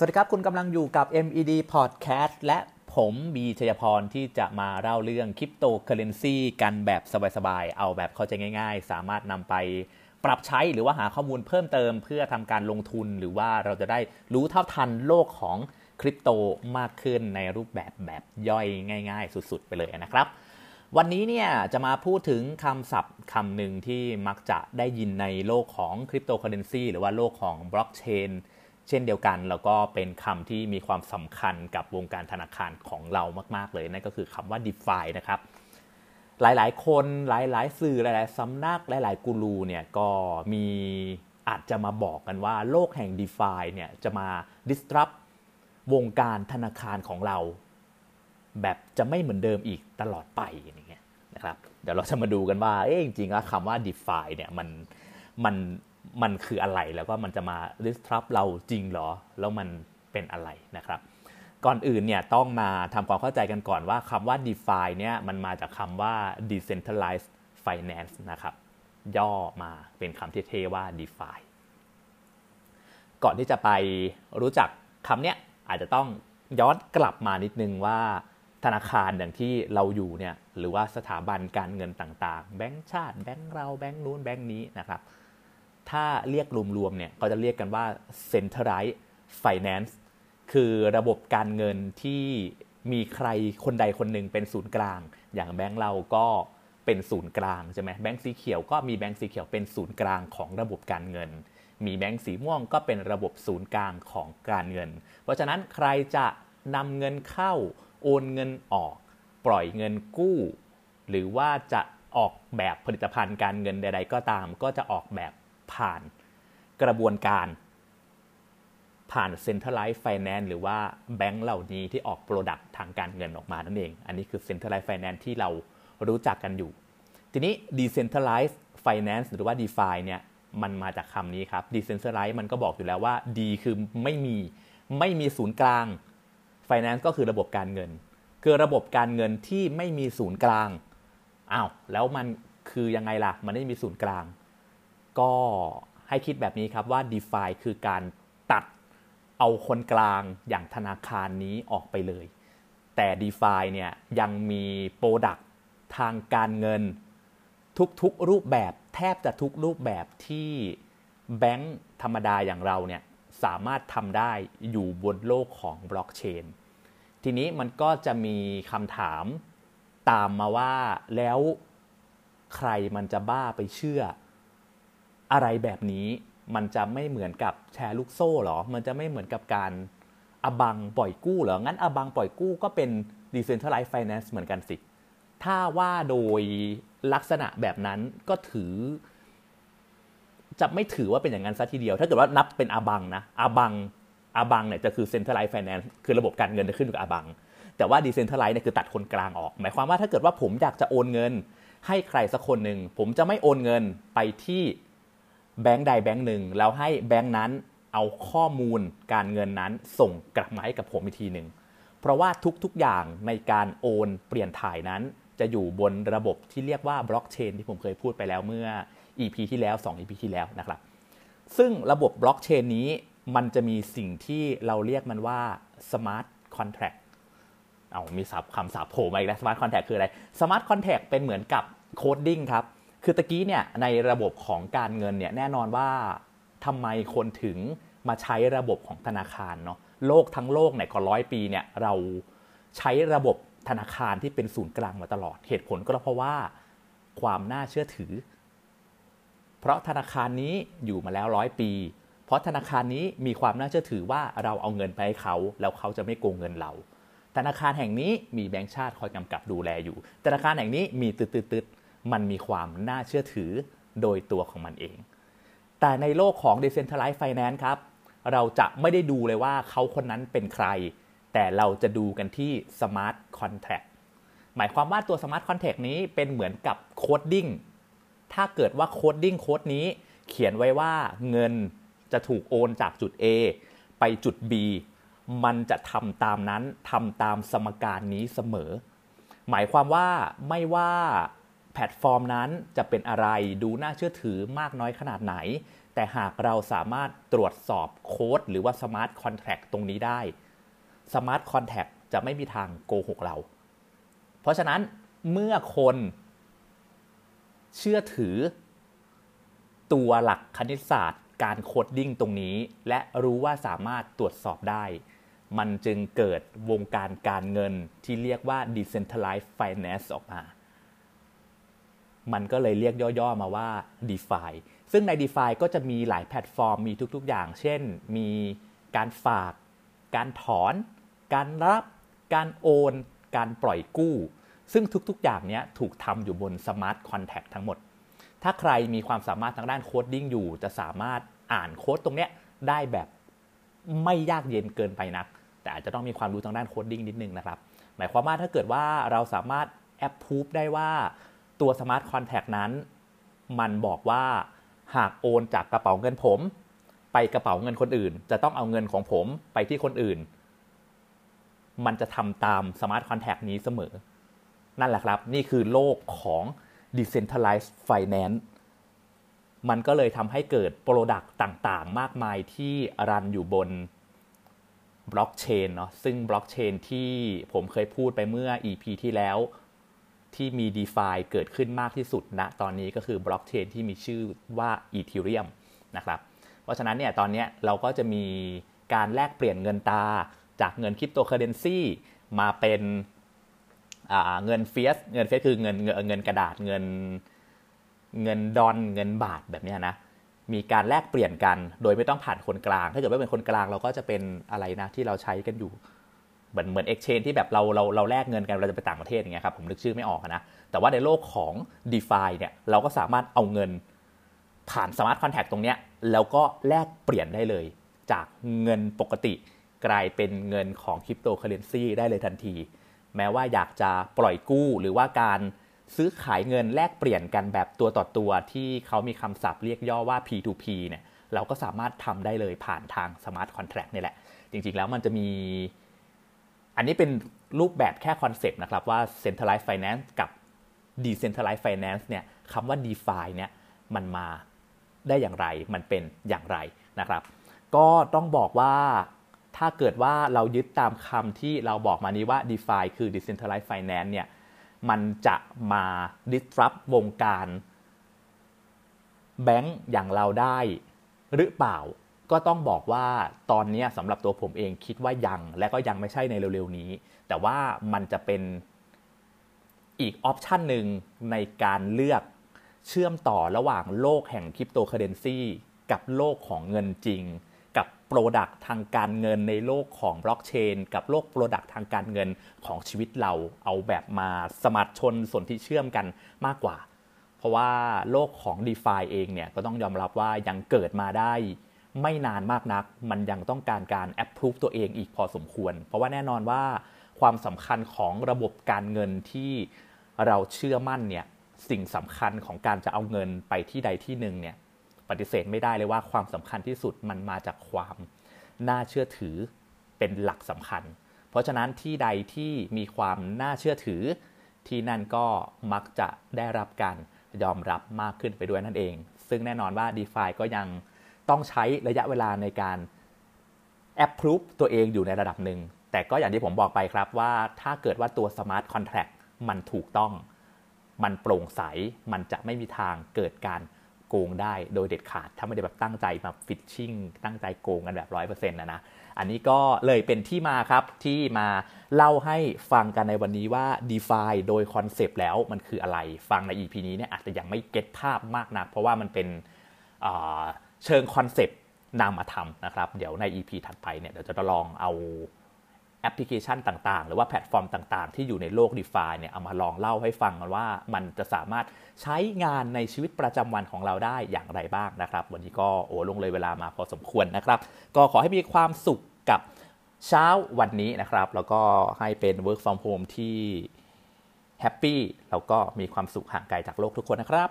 สวัสดีครับ คุณกำลังอยู่กับ MED Podcast และผมบีชยพรที่จะมาเล่าเรื่องคริปโตเคอเรนซีกันแบบสบายๆ เอาแบบเข้าใจง่ายๆ สามารถนำไปปรับใช้หรือว่าหาข้อมูลเพิ่มเติมเพื่อทำการลงทุนหรือว่าเราจะได้รู้เท่าทันโลกของคริปโตมากขึ้นในรูปแบบแบบย่อยง่าย ๆ สุดๆ ไปเลยนะครับ วันนี้เนี่ยจะมาพูดถึงคำศัพท์คำหนึ่งที่มักจะได้ยินในโลกของคริปโตเคอเรนซีหรือว่าโลกของบล็อกเชน เช่นเดียวกันแล้วก็เป็นคำที่มีความสำคัญกับวงการธนาคารของเรามาก ๆ เลย นั่นก็คือคำว่า DeFi นะครับหลาย ๆ คนหลาย ๆ สื่อหลาย ๆ สำนักหลาย ๆ กูรูเนี่ยก็มีอาจจะมาบอกกันว่าโลกแห่ง DeFi เนี่ยจะมา disrupt วงการธนาคารของเรา แบบจะไม่เหมือนเดิมอีกตลอดไปอย่างเงี้ยนะครับเดี๋ยวเราจะมาดูกันว่าเอ๊ะจริงๆแล้วคำว่า DeFi เนี่ยมันมัน มันคืออะไรแล้วก็มันจะมา disrupt เราจริงหรอ แล้วมันเป็นอะไรนะครับ ก่อนอื่นเนี่ยต้องมาทำความเข้าใจกันก่อนว่าคำว่า DeFi เนี่ยมันมาจากคำว่า decentralized finance นะครับ ย่อมาเป็นคำที่เท่ว่า DeFi ก่อนที่จะไปรู้จักคำเนี้ยอาจจะต้องย้อนกลับมานิดนึงว่าธนาคารอย่างที่เราอยู่เนี่ยหรือว่าสถาบันการเงินต่างๆ แบงก์ชาติ แบงก์เราแบงก์นู้นแบงก์นี้นะครับ ถ้าเรียกรวมๆเนี่ยก็จะเรียกกันว่า centralized finance คือระบบการเงินที่มีใครคนใดคนหนึ่งเป็นศูนย์กลาง อย่างแบงก์เราก็เป็นศูนย์กลางใช่ไหมแบงก์สีเขียวก็มีแบงก์สีเขียวเป็นศูนย์กลางของระบบการเงิน มีแบงก์สีม่วงก็เป็นระบบศูนย์กลางของการเงิน เพราะฉะนั้นใครจะนำเงินเข้าโอนเงินออก ปล่อยเงินกู้ หรือว่าจะออกแบบผลิตภัณฑ์การเงินใด ๆ ก็ตาม ก็จะออกแบบ ผ่านกระบวนการ ผ่าน Centralized Finance หรือว่าแบงก์เหล่านี้ที่ออกโปรดักต์ทางการเงินออกมานั่นเอง อันนี้คือ Centralized Finance ที่เรารู้จักกันอยู่ ทีนี้ Decentralized Finance หรือว่า DeFi เนี่ยมันมาจากคำนี้ครับ Decentralized มันก็บอกอยู่แล้วว่า D คือไม่มีไม่มีศูนย์กลาง Finance ก็คือระบบการเงิน คือระบบการเงินที่ไม่มีศูนย์กลางอ้าวแล้วมันคือยังไงล่ะ มันไม่มีศูนย์กลาง ก็ให้คิดแบบนี้ครับว่า DeFi คือการตัดเอาคนกลางอย่างธนาคารนี้ออกไปเลย แต่ DeFi เนี่ยยังมีโปรดักทางการเงิน ทุกๆรูปแบบแทบจะทุกรูปแบบที่แบงค์ธรรมดาอย่างเราเนี่ยสามารถทำได้อยู่บนโลกของบล็อกเชน ทีนี้มันก็จะมีคำถามตามมาว่าแล้วใครมันจะบ้าไปเชื่อ อะไรแบบนี้มันจะไม่เหมือนกับแชร์ลูกโซ่หรอ มันจะไม่เหมือนกับการอบังปล่อยกู้เหรอ งั้นอบังปล่อยกู้ก็เป็น decentralized finance เหมือนกันสิ ถ้าว่าโดยลักษณะแบบนั้นก็ถือ จะไม่ถือว่าเป็นอย่างนั้นซะทีเดียว ถ้าเกิดว่านับเป็นอบังนะอบังอบังเนี่ยจะคือ centralized finance คือระบบการเงินจะขึ้นอยู่กับอบัง แต่ว่า decentralized เนี่ยคือตัดคนกลางออก หมายความว่าถ้าเกิดว่าผมอยากจะโอนเงิน ให้ใครสักคนหนึ่งผมจะไม่โอนเงินไปที่ แบงค์ใดแบงค์หนึ่งแล้วให้แบงค์นั้นเอาข้อมูลการเงินนั้นส่งกลับมาให้กับผมอีกทีหนึ่งเพราะว่าทุกๆอย่างในการโอนเปลี่ยนถ่ายนั้น จะอยู่บนระบบที่เรียกว่าบล็อกเชนที่ผมเคยพูดไปแล้วเมื่อ EP ที่แล้ว 2 EP ที่แล้วนะครับ ซึ่งระบบบล็อกเชนนี้มันจะมีสิ่งที่เราเรียกมันว่า smart contract เอามีศัพท์คำศัพท์โผล่มาอีกแล้ว smart contract คืออะไร smart contract เป็นเหมือนกับ coding ครับ คือตะกี้เนี่ยในระบบของการเงินเนี่ยแน่นอนว่าทำไมคนถึงมาใช้ระบบของธนาคารเนาะโลกทั้งโลกเนี่ยก็ร้อยปีเนี่ยเราใช้ระบบธนาคารที่เป็นศูนย์กลางมาตลอดเหตุผลก็เพราะว่าความน่าเชื่อถือ เพราะธนาคารนี้อยู่มาแล้วร้อยปี เพราะธนาคารนี้มีความน่าเชื่อถือว่าเราเอาเงินไปให้เขา แล้วเขาจะไม่โกงเงินเรา ธนาคารแห่งนี้มีแบงก์ชาติคอยกำกับดูแลอยู่ ธนาคารแห่งนี้มีตืดๆ มันมีความน่าเชื่อถือโดยตัวของมันเอง แต่ในโลกของ Decentralized Finance ครับ เราจะไม่ได้ดูเลยว่าเขาคนนั้นเป็นใคร แต่เราจะดูกันที่ Smart Contract หมายความว่าตัว Smart Contract นี้เป็นเหมือนกับ coding ถ้าเกิดว่า coding โค้ดนี้เขียนไว้ว่าเงินจะถูกโอนจากจุด A ไปจุด B มันจะทำตามนั้นทำตามสมการนี้เสมอ หมายความว่าไม่ว่า แพลตฟอร์มนั้นจะเป็นอะไรดูน่าเชื่อถือมากน้อยขนาดไหน แต่หากเราสามารถตรวจสอบโค้ดหรือว่า smart contract ตรงนี้ได้ smart contract จะไม่มีทางโกหกเรา เพราะฉะนั้นเมื่อคนเชื่อถือตัวหลักคณิตศาสตร์การ coding ตรงนี้ และรู้ว่าสามารถตรวจสอบได้ มันจึงเกิดวงการการเงินที่เรียกว่า decentralized finance ออกมา มันก็เลยเรียกย่อๆมาว่า DeFi ซึ่งใน DeFi ก็จะมีหลายแพลตฟอร์มมีทุกๆอย่าง เช่น มีการฝาก การถอน การรับ การโอน การปล่อยกู้ ซึ่งทุกๆ อย่างนี้ถูกทำอยู่บน smart contract ทั้งหมด ถ้าใครมีความสามารถทางด้าน coding อยู่ จะสามารถอ่านโค้ดตรงเนี้ยได้แบบไม่ยากเย็นเกินไปนัก แต่อาจจะต้องมีความรู้ทางด้าน coding นิดนึงนะครับ หมายความว่าถ้าเกิดว่าเราสามารถแอปพูฟได้ว่า ตัว smart contract นั้น มันบอกว่าหากโอนจากกระเป๋าเงินผม ไปกระเป๋าเงินคนอื่น จะต้องเอาเงินของผมไปที่คนอื่น มันจะทำตาม smart contract นี้เสมอ นั่นแหละครับ นี่คือโลกของ decentralized finance มันก็เลยทำให้เกิด product ต่างๆ มากมายที่ run อยู่บนบล็อกเชนเนาะซึ่งบล็อกเชนที่ผมเคยพูดไปเมื่อ EP ที่แล้ว ที่มี d e f าเกิดขึ้นมากที่สุดณนะตอนนี้ก็คือบล็อกเชนที่มีชื่อว่า Ethereum นะครับ เพราะฉะนั้นเนี่ยตอนนี้เราก็จะมีการแลกเปลี่ยนเงินตรา จากเงินคริปโตเคอเรนซีมาเป็นเงิน fiat เงิน fiat คือเงินเงินกระดาษเงินเงินดอลเงินบาทแบบนี้นะมีการแลกเปลี่ยนกัน โดยไม่ต้องผ่านคนกลาง ถ้าเกิดว่าเป็นคนกลางเราก็จะเป็นอะไรนะที่เราใช้กันอยู่ เหมือนเหมือนเอ็กชแนนที่แบบเราเราเราแลกเงินกันเราจะไปต่างประเทศอย่างเงี้ยครับผมนึกชื่อไม่ออกนะ แต่ว่าในโลกของ d e f าเนี่ยเราก็สามารถเอาเงินผ่าน smart contract ตรงเนี้ยแล้วก็แลกเปลี่ยนได้เลย จากเงินปกติกลายเป็นเงินของคริปโตเคอเรนซีได้เลยทันที แม้ว่าอยากจะปล่อยกู้หรือว่าการซื้อขายเงินแลกเปลี่ยนกันแบบตัวต่อตัวที่เขามีคำศัพท์เรียกย่อว่า P2P เนี่ยเราก็สามารถทำได้เลยผ่านทาง smart contract นี่แหละ จริงๆแล้วมันจะมี อันนี้เป็นรูปแบบแค่ concept นะครับว่า centralized finance กับ decentralized finance เนี่ยคำว่า DeFi เนี่ยมันมาได้อย่างไร มันเป็นอย่างไรนะครับ ก็ต้องบอกว่าถ้าเกิดว่าเรายึดตามคำที่เราบอกมานี้ว่า DeFi คือ Decentralized Finance เนี่ยมันจะมา disrupt วงการแบงก์อย่างเราได้หรือเปล่า ก็ต้องบอกว่าตอนนี้สำหรับตัวผมเองคิดว่ายังและก็ยังไม่ใช่ในเร็วๆนี้ แต่ว่ามันจะเป็นอีก option หนึ่งในการเลือกเชื่อมต่อระหว่างโลกแห่งคริปโตเคเรนซีกับโลกของเงินจริง กับ product ทางการเงินในโลกของบล็อกเชนกับโลก product ทางการเงินของชีวิตเราเอาแบบมาสมัครชนส่วนที่เชื่อมกันมากกว่า เพราะว่าโลกของ d e f าเองเนี่ยก็ต้องยอมรับว่ายังเกิดมาได้ ไม่นานมากนัก มันยังต้องการการ approve ตัวเองอีกพอสมควร เพราะว่าแน่นอนว่าความสำคัญของระบบการเงินที่เราเชื่อมั่นเนี่ยสิ่งสำคัญของการจะเอาเงินไปที่ใดที่หนึ่งเนี่ยปฏิเสธไม่ได้เลยว่าความสำคัญที่สุดมันมาจากความน่าเชื่อถือเป็นหลักสำคัญ เพราะฉะนั้นที่ใดที่มีความน่าเชื่อถือ ที่นั่นก็มักจะได้รับการยอมรับมากขึ้นไปด้วยนั่นเอง ซึ่งแน่นอนว่า d e f าก็ยัง ต้องใช้ระยะเวลาในการapprove ตัวเองอยู่ในระดับหนึ่ง แต่ก็อย่างที่ผมบอกไปครับว่าถ้าเกิดว่าตัว Smart Contract มันถูกต้อง มันโปร่งใส มันจะไม่มีทางเกิดการโกงได้โดยเด็ดขาด ถ้าไม่ได้แบบตั้งใจแบบ phishing ตั้งใจโกงกันแบบร้อยเปอร์เซ็นต์นะนะ อันนี้ก็เลยเป็นที่มาครับที่มาเล่าให้ฟังกันในวันนี้ว่า d e f าโดยคอนเซปต์แล้วมันคืออะไร ฟังใน EP นี้เนี่ยอาจจะยังไม่ get ภาพมากนัก เพราะว่ามันเป็น เชิงคอนเซปต์นามธรรมนะครับ เดี๋ยวใน EP ถัดไปเนี่ยเดี๋ยวจะลองเอาแอปพลิเคชันต่างๆ หรือว่าแพลตฟอร์มต่างๆ ที่อยู่ในโลก d e f าเนี่ยเอามาลองเล่าให้ฟังกันว่ามันจะสามารถใช้งานในชีวิตประจำวันของเราได้อย่างไรบ้างนะครับ วันนี้ก็โอ้ล่วงเลยเวลามาพอสมควรนะครับ ก็ขอให้มีความสุขกับเช้าวันนี้นะครับ แล้วก็ให้เป็น work from home ที่ happy แล้วก็มีความสุขห่างไกลจากโรคทุกคนนะครับ